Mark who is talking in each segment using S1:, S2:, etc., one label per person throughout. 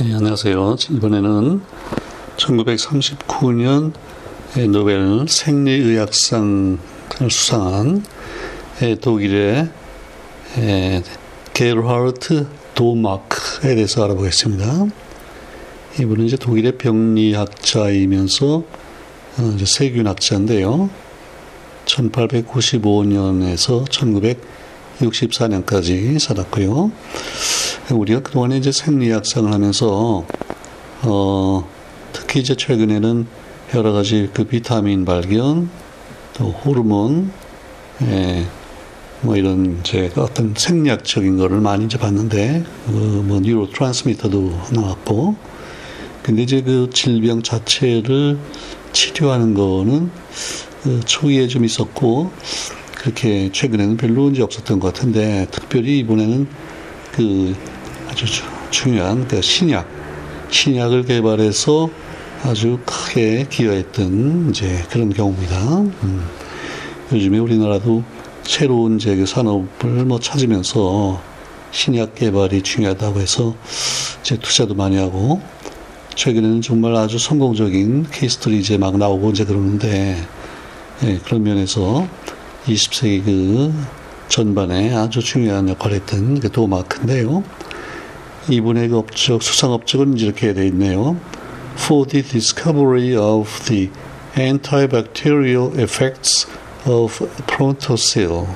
S1: 네, 안녕하세요. 이번에는 1939년 노벨 생리의학상을 수상한 독일의 게르하르트 도마크에 대해서 알아보겠습니다. 이분은 이제 독일의 병리학자이면서 어, 세균학자인데요. 1895년에서 1964년까지 살았고요. 우리가 그동안에 이제 생리학상을 하면서, 어, 특히 이제 최근에는 여러 가지 그 비타민 발견, 또 호르몬, 예, 뭐 이런 이제 어떤 생리학적인 거를 많이 이제 봤는데, 그뭐 뉴로 트랜스미터도 나왔고, 근데 이제 그 질병 자체를 치료하는 거는 그 초기에 좀 있었고, 그렇게 최근에는 별로 이제 없었던 것 같은데, 특별히 이번에는 그 아주 중요한 그 신약, 신약을 개발해서 아주 크게 기여했던 이제 그런 경우입니다. 음. 요즘에 우리나라도 새로운 그 산업을 뭐 찾으면서 신약 개발이 중요하다고 해서 이제 투자도 많이 하고 최근에는 정말 아주 성공적인 케이스들이 이제 막 나오고 이제 그러는데 예, 그런 면에서 20세기 그 전반에 아주 중요한 역할을 했던 그 도마크인데요. 이분의 그 업적, 수상 업적은 이렇게 되어 있네요. For the discovery of the antibacterial effects of prontocil.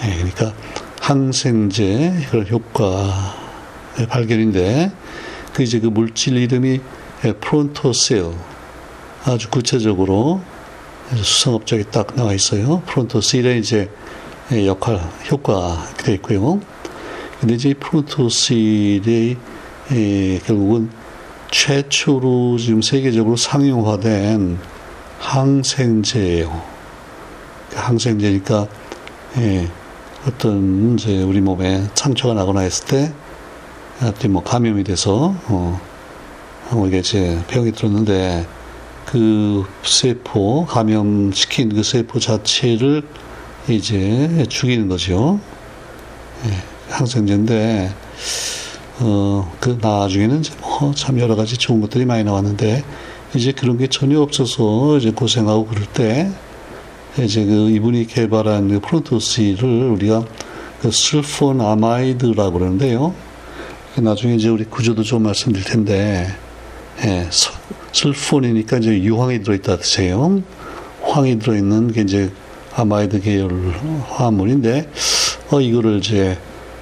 S1: 네, 그러니까 항생제 그런 효과의 발견인데 그 이제 그 물질 이름이 프론토셀 아주 구체적으로 수상 업적이 딱 나와 있어요. 프론토셀의 이제 역할 효과 되어 있고요. 근데 이제 프로토실이 에, 결국은 최초로 지금 세계적으로 상용화된 항생제예요. 그 항생제니까 예, 어떤 이제 우리 몸에 상처가 나거나 했을 때 하여튼 뭐 감염이 돼서 어, 어 이게 이제 병이 들었는데 그 세포 감염시킨 그 세포 자체를 이제 죽이는 거죠. 예. 항생제인데 어, 그 나중에는 뭐 참 여러 가지 좋은 것들이 많이 나왔는데 이제 그런 게 전혀 없어서 이제 고생하고 그럴 때 이제 그 이분이 개발한 그 프로토스를 우리가 그 슬폰 아마이드라고 그러는데요. 나중에 이제 우리 구조도 좀 말씀드릴 텐데, 예, 슬폰이니까 이제 유황이 들어있다 뜻이에요. 황이 들어있는 게 이제 아마이드 계열 화합물인데, 어, 이거를 이제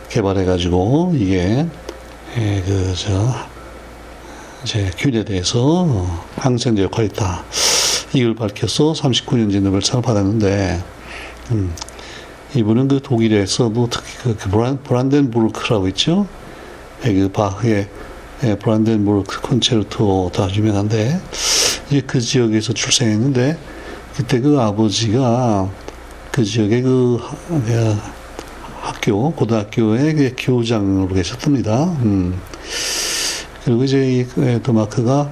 S1: 개발해가지고 이게 예, 그저 이제 균에 대해서 항생제 역할이 있다. 이걸 밝혀서 39년째 노벨상을 받았는데 음, 이분은 그 독일에서도 특히 그, 그 브란, 브란덴부르크라고 있죠. 예, 그 바흐의 예, 브란덴부르크 콘체르토 다 유명한데 이제 그 지역에서 출생했는데 그때 그 아버지가 그 지역에 그 학교, 고등학교의 교장으로 계셨답니다. 음. 그리고 이제 이 도마크가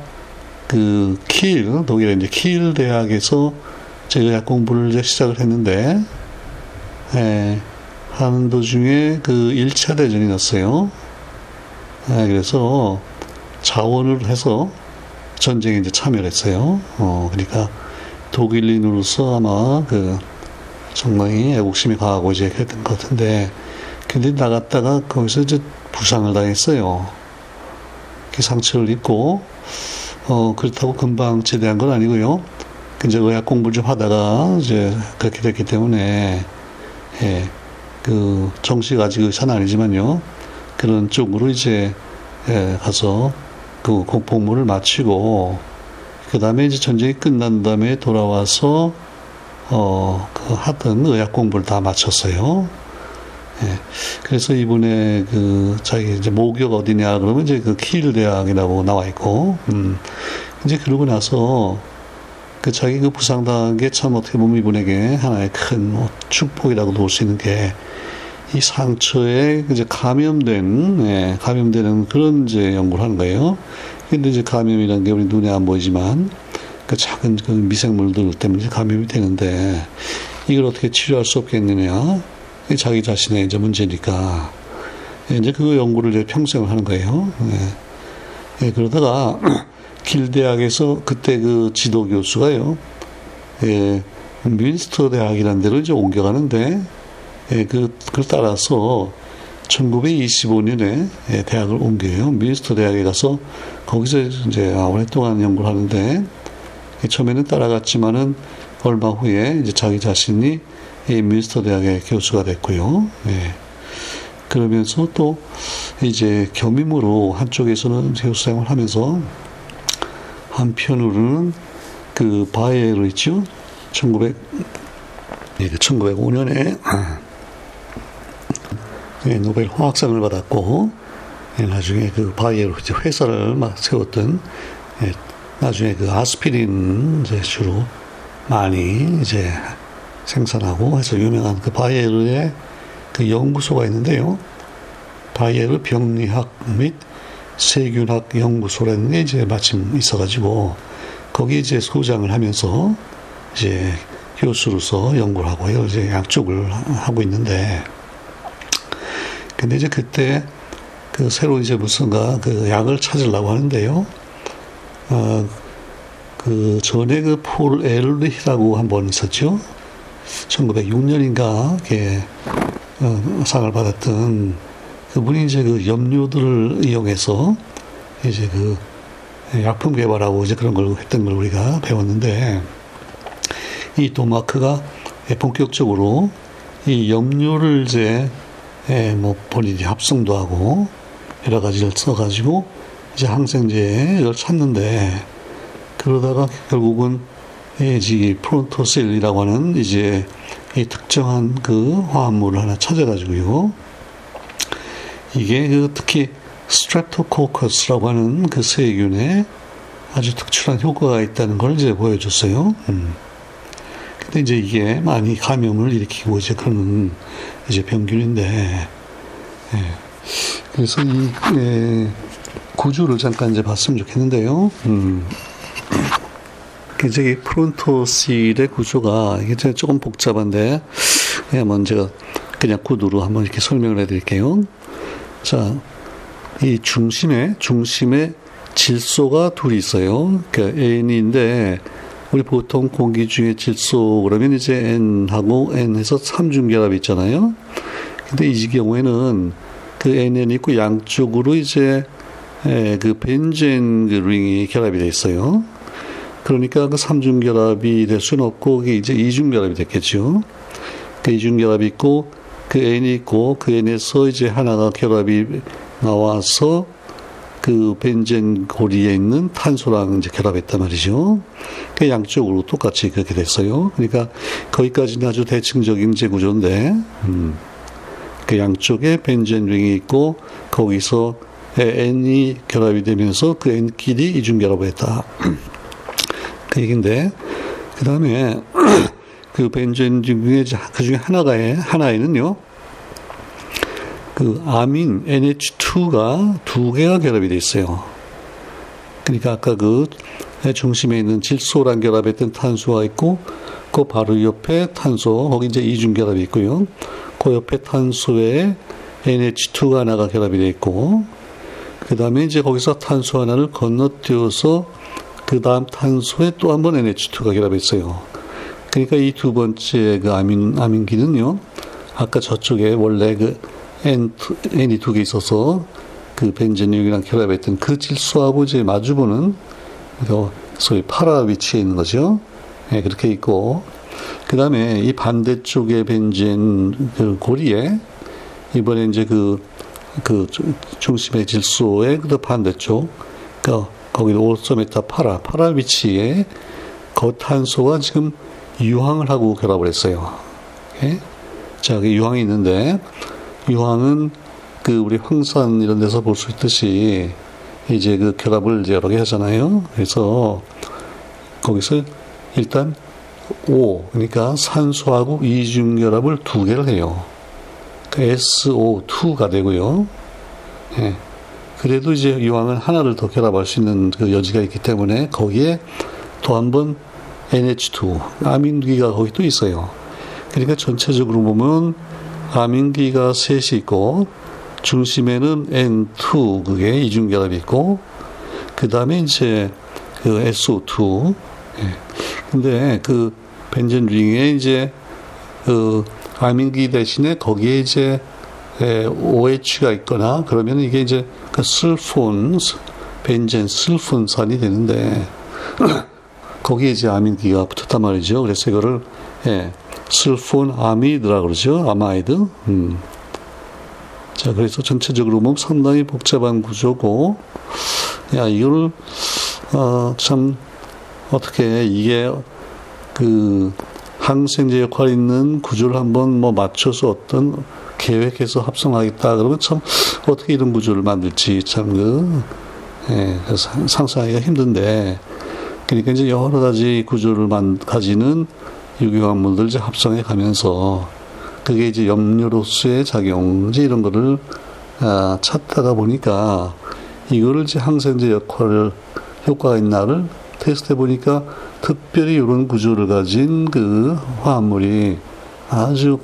S1: 그 킬, 독일의 이제 킬 대학에서 제의학 공부를 이제 시작을 했는데, 예, 하는 도중에 그 1차 대전이 났어요. 예, 그래서 자원을 해서 전쟁에 이제 참여를 했어요. 어, 그러니까 독일인으로서 아마 그 상당히 애국심이 강하고 이제 그랬던 것 같은데, 근데 나갔다가 거기서 이제 부상을 당했어요. 그 상처를 입고, 어, 그렇다고 금방 제대한 건 아니고요. 이제 의학 공부를 좀 하다가 이제 그렇게 됐기 때문에, 예, 그 정식 아직 의사는 아니지만요. 그런 쪽으로 이제, 예, 가서 그 공복무를 마치고, 그 다음에 이제 전쟁이 끝난 다음에 돌아와서 어, 그 하던 의학 공부를 다 마쳤어요. 예. 그래서 이분의 그 자기 이제 목욕 어디냐 그러면 이제 그 키일 대학이라고 나와 있고, 음, 이제 그러고 나서 그 자기 그 부상당한 게 참 어떻게 보면 이분에게 하나의 큰 뭐 축복이라고 볼 수 있는 게 이 상처에 이제 감염된, 예, 감염되는 그런 이제 연구를 하는 거예요. 근데 이제 감염이라는 게 우리 눈에 안 보이지만 그 작은 그 미생물들 때문에 감염이 되는데 이걸 어떻게 치료할 수 없겠느냐? 자기 자신의 이제 문제니까 이제 그 연구를 이제 평생을 하는 거예요. 네. 예, 그러다가 길 대학에서 그때 그 지도 교수가요. 예, 윈스터 대학이라는 데로 이제 옮겨가는데 예, 그, 그걸 따라서 1925년에 예, 대학을 옮겨요. 윈스터 대학에 가서 거기서 이제 오랫동안 연구를 하는데 예, 처음에는 따라갔지만은 얼마 후에 이제 자기 자신이 이 윈스터 대학의 교수가 됐고요. 예. 그러면서 또 이제 겸임으로 한쪽에서는 교수 생활을 하면서 한편으로는 그 바이에로 있죠. 1900, 예, 1905년에 예, 노벨 화학상을 받았고 예, 나중에 그 바이에로 회사를 막 세웠던 예, 나중에 그 아스피린 이제 주로 많이 이제 생산하고 해서 유명한 그 바이에르의 그 연구소가 있는데요. 바이에르 병리학 및 세균학 연구소라는 게 이제 마침 있어가지고 거기 이제 소장을 하면서 이제 교수로서 연구를 하고 요. 이제 양쪽을 하고 있는데 근데 이제 그때 그 새로 이제 무슨가 그 약을 찾으려고 하는데요. 어, 그 전에 그 폴 엘리히라고 한 번 있었죠. 1906년인가 게 어, 상을 받았던 그분이 이제 그 염료들을 이용해서 이제 그 약품 개발하고 이제 그런 걸 했던 걸 우리가 배웠는데 이 도마크가 본격적으로 이 염료를 이제 뭐 본인이 합성도 하고 여러 가지를 써가지고 이제 항생제를 찾는데 그러다가 결국은 이 프론토셀이라고 하는 이제 이 특정한 그 화합물을 하나 찾아가지고요. 이게 그 특히 스트레토코커스라고 하는 그 세균에 아주 특출한 효과가 있다는 걸 이제 보여줬어요. 음. 근데 이제 이게 많이 감염을 일으키고 이제 그런 이제 병균인데, 예. 그래서 이 예, 구조를 잠깐 이제 봤으면 좋겠는데요. 음. 이제 프론토실의 구조가 이게 조금 복잡한데, 그냥 먼저 그냥 구두로 한번 이렇게 설명을 해드릴게요. 자, 이 중심에, 중심에 질소가 둘이 있어요. 그러니까 N인데, 우리 보통 공기 중에 질소 그러면 이제 N하고 N해서 삼중결합이 있잖아요. 근데 이 경우에는 그 NN 있고 양쪽으로 이제 그 벤젠 그 링이 결합이 돼 있어요. 그러니까 그 삼중결합이 될 수는 없고 그게 이제 이중결합이 됐겠죠. 그 이중결합이 있고 그 N이 있고 그 N에서 이제 하나가 결합이 나와서 그 벤젠 고리에 있는 탄소랑 이제 결합했단 말이죠. 그 양쪽으로 똑같이 그렇게 됐어요. 그러니까 거기까지는 아주 대칭적인 제 구조인데, 음, 그 양쪽에 벤젠 링이 있고 거기서 N이 결합이 되면서 그 N끼리 이중 결합을 했다. 그 얘기인데, 그 다음에 그 벤젠 중에 그 중에 하나가 하나에는요. 그 아민 NH2가 두 개가 결합이 돼 있어요. 그러니까 아까 그 중심에 있는 질소랑 결합했던 탄소가 있고 그 바로 옆에 탄소 거기 이제 이중 결합이 있고요. 그 옆에 탄소에 NH2가 하나가 결합이 돼 있고 그 다음에 이제 거기서 탄소 하나를 건너뛰어서 그 다음 탄소에 또 한 번 NH2가 결합했어요. 그러니까 이 두 번째 그 아민 아민기는요. 아까 저쪽에 원래 그 N, N이 두 개 있어서 그 벤젠이랑 결합했던 그 질소하고 이제 마주보는 그 소위 파라 위치에 있는 거죠. 네, 그렇게 있고 그 다음에 이 반대쪽의 벤젠 그 고리에 이번에 이제 그, 그 중심의 질소의 그 반대쪽 그 거기 오소메타 파라 파라 위치에 겉탄소가 지금 유황을 하고 결합을 했어요. 예? 자, 그 유황이 있는데 유황은 그 우리 황산 이런 데서 볼 수 있듯이 이제 그 결합을 이제 여러 개 하잖아요. 그래서 거기서 일단 O 그러니까 산소하고 이중 결합을 두 개를 해요. 그 SO2가 되고요. 예. 그래도 이제 유황은 하나를 더 결합할 수 있는 그 여지가 있기 때문에 거기에 또 한 번 NH2 아민기가 거기 또 있어요. 그러니까 전체적으로 보면 아민기가 셋이 있고 중심에는 N2 그게 이중 결합이 있고 그 다음에 이제 그 SO2. 예. 근데 그 벤젠 링에 이제 그 아민기 대신에 거기에 이제 예, OH가 있거나 그러면 이게 이제 그 슬폰, 벤젠 슬폰산이 되는데 거기에 이제 아민기가 붙었단 말이죠. 그래서 이거를 예, 슬폰 아미드라 그러죠. 아마이드. 음. 자, 그래서 전체적으로 보면 상당히 복잡한 구조고, 야, 이걸, 어, 참, 어떻게, 이게, 그, 항생제 역할 있는 구조를 한번 뭐 맞춰서 어떤 계획해서 합성하겠다. 그러면 참, 어떻게 이런 구조를 만들지, 참, 그, 예, 상상하기가 힘든데, 그러니까 이제 여러 가지 구조를 만, 가지는 유기화합물들 이제 합성해 가면서, 그게 이제 염료로서의 작용, 이제 이런 거를 아, 찾다가 보니까 이거를 이제 항생제 역할을 효과가 있나를 테스트해 보니까 특별히 이런 구조를 가진 그 화합물이 아주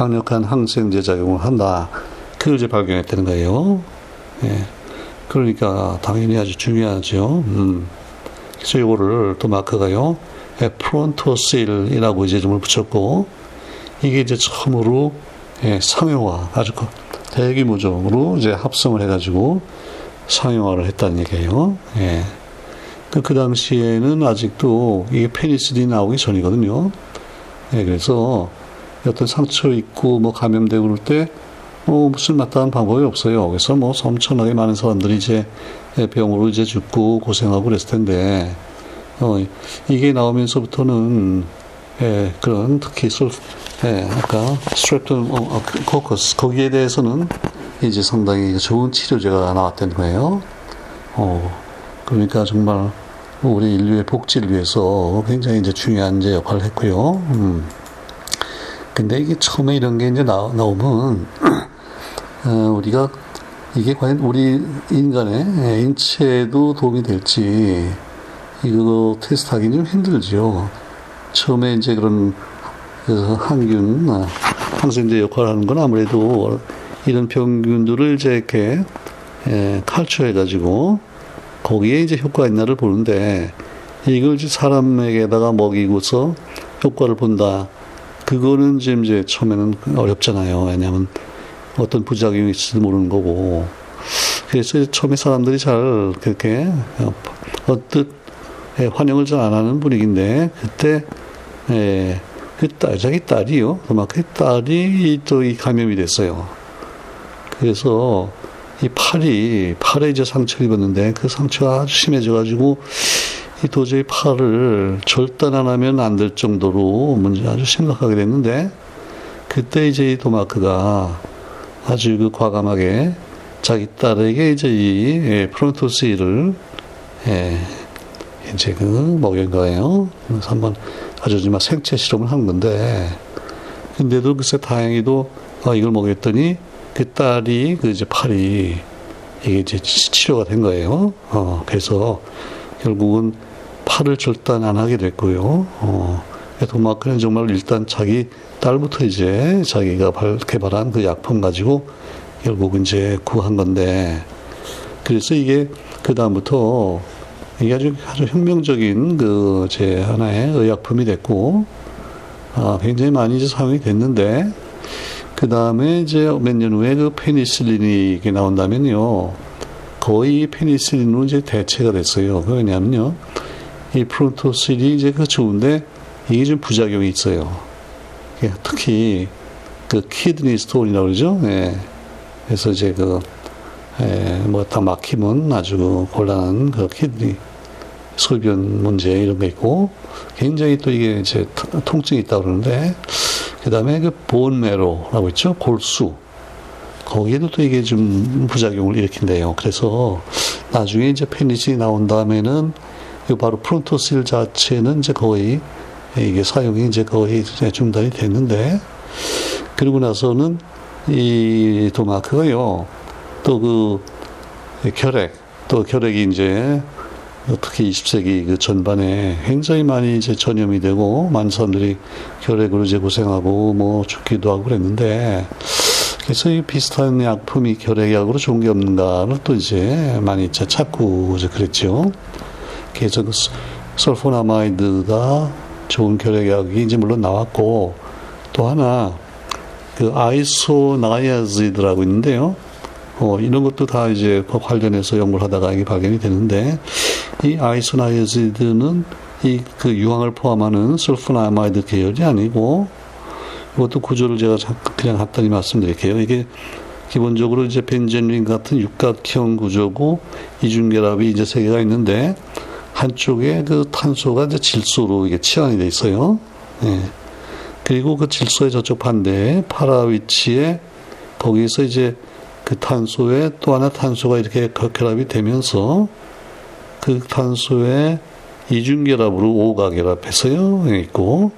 S1: 강력한 항생제 작용을 한다. 그걸 이제 발견했다는 거예요. 예. 그러니까 당연히 아주 중요하죠. 음. 그래서 이거를 또 마크가요. 프론토실이라고 이제 점을 붙였고 이게 이제 처음으로 예, 상용화 아주 그 대규모적으로 이제 합성을 해가지고 상용화를 했다는 얘기예요. 예. 그, 그 당시에는 아직도 이게 페니실린이 나오기 전이거든요. 예, 그래서 어떤 상처 있고 뭐 감염되고 그럴 때뭐 무슨 마땅한 방법이 없어요. 그래서 뭐 엄청나게 많은 사람들이 이제 병으로 이제 죽고 고생하고 그랬을 텐데 어, 이게 나오면서부터는 예, 그런 특히 술 예, 아까 스트랩톤 어, 코커스 거기에 대해서는 이제 상당히 좋은 치료제가 나왔다는 거예요. 어, 그러니까 정말 우리 인류의 복지를 위해서 굉장히 이제 중요한 이제 역할을 했고요. 음. 근데 이게 처음에 이런 게 이제 나, 나오면 어, 우리가 이게 과연 우리 인간의 인체에도 도움이 될지 이거 테스트하기 좀 힘들죠. 처음에 이제 그런 그래서 항균, 아, 항생제 역할을 하는 건 아무래도 이런 병균들을 이제 이렇게 예, 칼출해가지고 거기에 이제 효과가 있나를 보는데 이걸 이제 사람에게다가 먹이고서 효과를 본다. 그거는 지금 이제 처음에는 어렵잖아요. 왜냐하면 어떤 부작용이 있을지도 모르는 거고. 그래서 처음에 사람들이 잘 그렇게 어뜻 예, 환영을 잘 안 하는 분위기인데 그때 예, 그 딸, 자기 딸이요. 그만큼 그 딸이 또 이 감염이 됐어요. 그래서 이 팔이, 팔에 이제 상처를 입었는데 그 상처가 아주 심해져 가지고 이 도저히 팔을 절단 안 하면 안 될 정도로 문제 아주 심각하게 됐는데 그때 이제 이 도마크가 아주 그 과감하게 자기 딸에게 이제 이 예, 프론토스를 예, 이제 그 먹인 거예요. 그래서 한번 아주 정말 생체 실험을 한 건데, 근데도 글쎄 다행히도 어, 이걸 먹였더니 그 딸이 그 이제 팔이 이게 이제 치료가 된 거예요. 어, 그래서 결국은 팔을 절단 안 하게 됐고요. 어, 도마크는 정말 일단 자기 딸부터 이제 자기가 개발한 그 약품 가지고 결국 이제 구한 건데, 그래서 이게 그 다음부터 이게 아주, 아주 혁명적인 그 제 하나의 의약품이 됐고, 아, 굉장히 많이 이제 사용이 됐는데, 그 다음에 이제 몇 년 후에 그 페니실린이 이게 나온다면요, 거의 페니실린으로 이제 대체가 됐어요. 그 왜냐면요, 이 프론토실이 이제 그 좋은데, 이게 좀 부작용이 있어요. 특히 그 kidney stone이라고 그러죠. 예. 그래서 이제 그, 예, 뭐다 막히면 아주 곤란한 그 kidney 소변 문제 이런 게 있고 굉장히 또 이게 이제 통증이 있다 그러는데 그 다음에 그 본메로라고 있죠 골수 거기에도 또 이게 좀 부작용을 일으킨대요. 그래서 나중에 이제 페니시 나온 다음에는 바로 프론토실 자체는 이제 거의 이게 사용이 이제 거의 중단이 됐는데 그리고 나서는 이 도마크가요 또 그 결핵 또 결핵이 이제 특히 20세기 그 전반에 굉장히 많이 이제 전염이 되고 많은 사람들이 결핵으로 이제 고생하고 뭐 죽기도 하고 그랬는데 그래서 이 비슷한 약품이 결핵약으로 좋은 게 없는가를 또 이제 많이 이제 찾고 이제 그랬죠. 그 설포나마이드가 좋은 결핵약이 물론 나왔고 또 하나 그 isoniazid라고 있는데요. 어, 이런 것도 다 이제 관련해서 연구를 하다가 이게 발견이 되는데 이 isoniazid는 이 그 유황을 포함하는 sulfonamide 계열이 아니고 이것도 구조를 제가 그냥 간단히 말씀드릴게요. 이게 기본적으로 이제 벤젠린 같은 육각형 구조고 이중결합이 이제 세 개가 있는데 한쪽에 그 탄소가 이제 질소로 이게 치환이 돼 있어요. 예. 그리고 그 질소의 저쪽 반대에 파라 위치에 거기서 이제 그 탄소에 또 하나 탄소가 이렇게 결합이 되면서 그 탄소에 이중 결합으로 5가 결합해서요 있고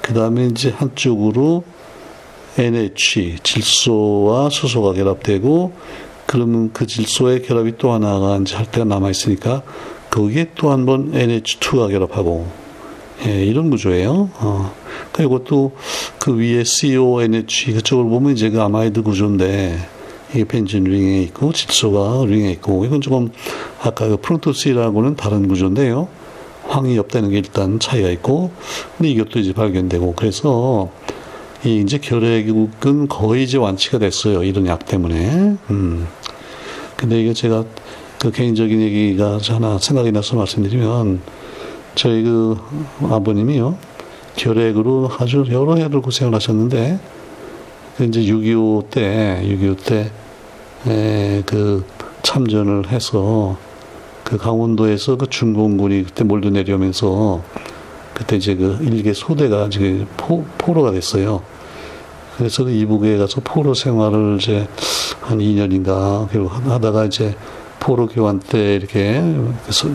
S1: 그 다음에 이제 한쪽으로 NH 질소와 수소가 결합되고 그러면 그 질소의 결합이 또 하나가 이제 할 때가 남아 있으니까 거기에 또 한 번 NH2가 결합하고 예, 이런 구조예요. 어. 그리고 또 그 위에 CONH 그쪽을 보면 이제 그 아마이드 구조인데 이게 벤진 링에 있고 질소가 링에 있고 이건 조금 아까 그 프로토스라고는 다른 구조인데요. 황이 없다는 게 일단 차이가 있고 근데 이것도 이제 발견되고 그래서 이 이제 결핵은 거의 이제 완치가 됐어요. 이런 약 때문에. 음. 근데 이게 제가 그 개인적인 얘기가 하나 생각이 나서 말씀드리면 저희 그 아버님이요 결핵으로 아주 여러 해를 고생을 하셨는데 그 이제 6.25 때, 6.25 때, 에, 그 참전을 해서 그 강원도에서 그 중공군이 그때 몰려 내려오면서 그때 이제 그 일개 소대가 이제 포, 포로가 됐어요. 그래서 그 이북에 가서 포로 생활을 이제 한 2년인가 하다가 이제 포로 교환 때 이렇게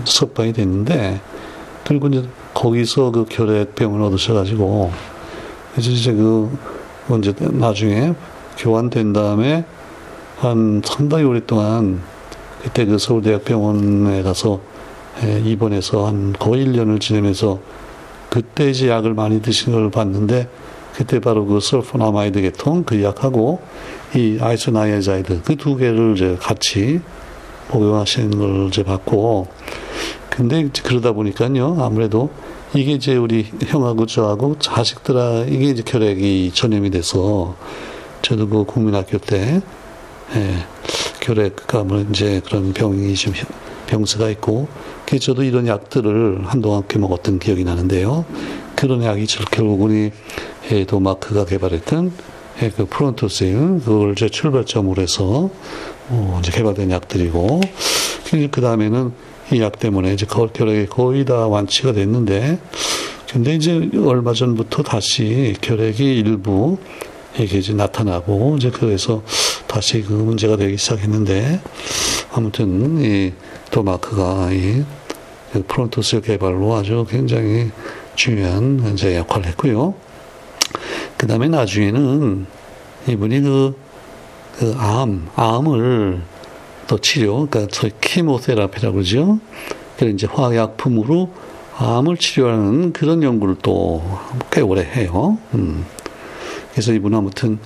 S1: 석방이 됐는데 그리고 이제 거기서 그 결핵병을 얻으셔가지고 그래서 이제 그 언제 나중에 교환된 다음에 한 상당히 오랫동안 그때 그 서울대학병원에 가서 입원해서 한 거의 1년을 지내면서 그때 이제 약을 많이 드신 걸 봤는데 그때 바로 그 sulfonamide 계통 그 약하고 이 isoniazid 그 두 개를 이제 같이 복용하시는 걸 이제 봤고 근데 그러다 보니까요 아무래도 이게 이제 우리 형하고 저하고 자식들아 이게 이제 결핵이 전염이 돼서 저도 그 국민학교 때 예, 결핵가 뭐 이제 그런 병이 좀 병세가 있고 그 저도 이런 약들을 한동안 꽤 먹었던 기억이 나는데요. 그런 약이 결국은 이 도마크가 개발했던 그 프론토세인 그걸 이제 출발점으로 해서 어 이제 개발된 약들이고. 그 다음에는 이 약 때문에 이제 결핵이 거의 다 완치가 됐는데. 근데 이제 얼마 전부터 다시 결핵이 일부 이게 이제 나타나고 이제 그래서 다시 그 문제가 되기 시작했는데. 아무튼 이 도마크가 이 프론토실 개발로 아주 굉장히 중요한 이제 역할을 했고요. 그 다음에 나중에는 이분이 그, 그 암, 암을 또 치료, 그러니까 저희 chemotherapy라고 그러죠. 그 이제 화학약품으로 암을 치료하는 그런 연구를 또 꽤 오래 해요. 음. 그래서 이분은 아무튼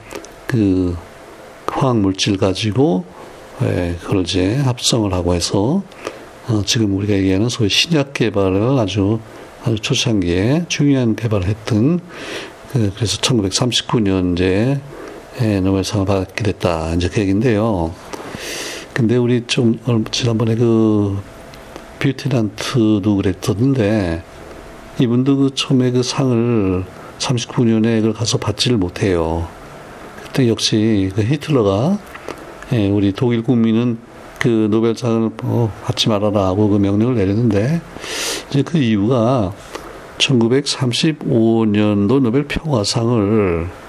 S1: 그 화학 물질 가지고 예, 그걸 이제 합성을 하고 해서 어, 지금 우리가 얘기하는 소위 신약 개발을 아주 아주 초창기에 중요한 개발을 했던 그, 그래서 1939년제 에 노벨상을 받게 됐다 이제 그 얘기인데요. 근데 우리 좀 지난번에 그 뷰티난트도 그랬었는데 이분도 그 처음에 그 상을 39년에 그걸 가서 받지를 못해요. 그때 역시 그 히틀러가 예, 우리 독일 국민은 그 노벨상을 뭐 받지 말아라 하고 그 명령을 내렸는데 이제 그 이유가 1935년도 노벨 평화상을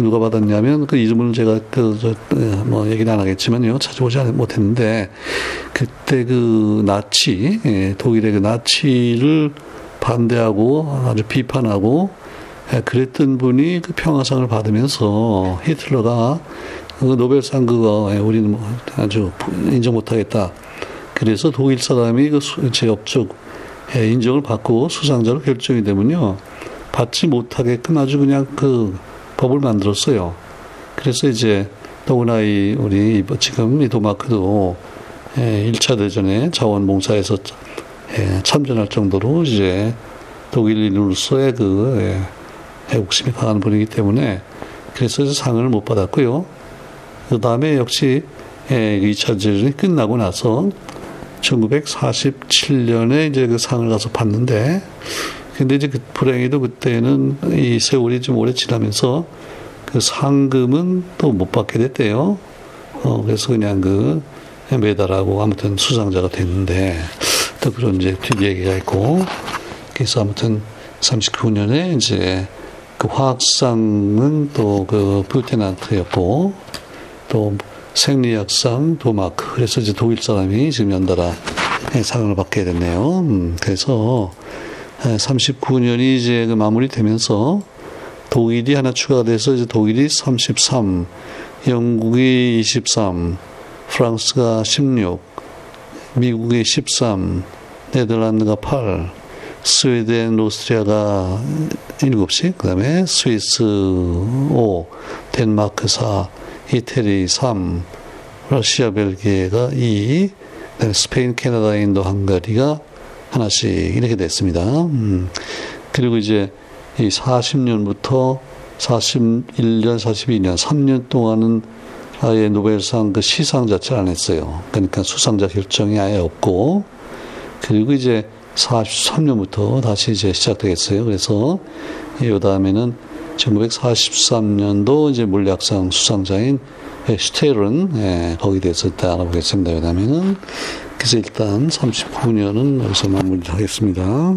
S1: 그 누가 받았냐면 그 이름을 제가 그뭐 얘기는 안 하겠지만요 찾아보지 못했는데 그때 그 나치 예, 독일의 그 나치를 반대하고 아주 비판하고 예, 그랬던 분이 그 평화상을 받으면서 히틀러가 그 노벨상 그거 예, 우리는 뭐 아주 인정 못하겠다. 그래서 독일 사람이 그 제업적 인정을 받고 수상자로 결정이 되면요 받지 못하게끔 아주 그냥 그 법을 만들었어요. 그래서 이제 더구나 이 우리 지금 이 도마크도 예, 1차 대전에 자원봉사에서 예, 참전할 정도로 이제 독일인으로서의 그 예, 애국심이 강한 분이기 때문에 그래서 상을 못 받았고요. 그 다음에 역시 예, 2차 대전이 끝나고 나서 1947년에 이제 그 상을 가서 받는데 근데 이제 그 불행히도 그때는 이 세월이 좀 오래 지나면서 그 상금은 또 못 받게 됐대요. 어, 그래서 그냥 그 메달하고 아무튼 수상자가 됐는데 또 그런 이제 뒷얘기가 있고 그래서 아무튼 39년에 이제 그 화학상은 또그 뷰테난트였고 또 생리학상 도마크 그래서 이제 독일 사람이 지금 연달아 상을 받게 됐네요. 음, 그래서 39년이 이제 그 마무리되면서 독일이 하나 추가돼서 이제 독일이 33, 영국이 23, 프랑스가 16, 미국이 13, 네덜란드가 8, 스웨덴, 오스트리아가 7씩, 그 다음에 스위스 5, 덴마크 4, 이태리 3, 러시아, 벨기에가 2, 스페인, 캐나다, 인도, 헝가리가 하나씩 이렇게 됐습니다. 음. 그리고 이제 이 40년부터 41년, 42년, 3년 동안은 아예 노벨상 그 시상 자체를 안 했어요. 그러니까 수상자 결정이 아예 없고, 그리고 이제 43년부터 다시 이제 시작되겠어요. 그래서 이 다음에는 1943년도 이제 물리학상 수상자인 슈테른, 예, 거기에 대해서 일단 알아보겠습니다. 왜냐면은, 그래서 일단 39년은 여기서 마무리하겠습니다.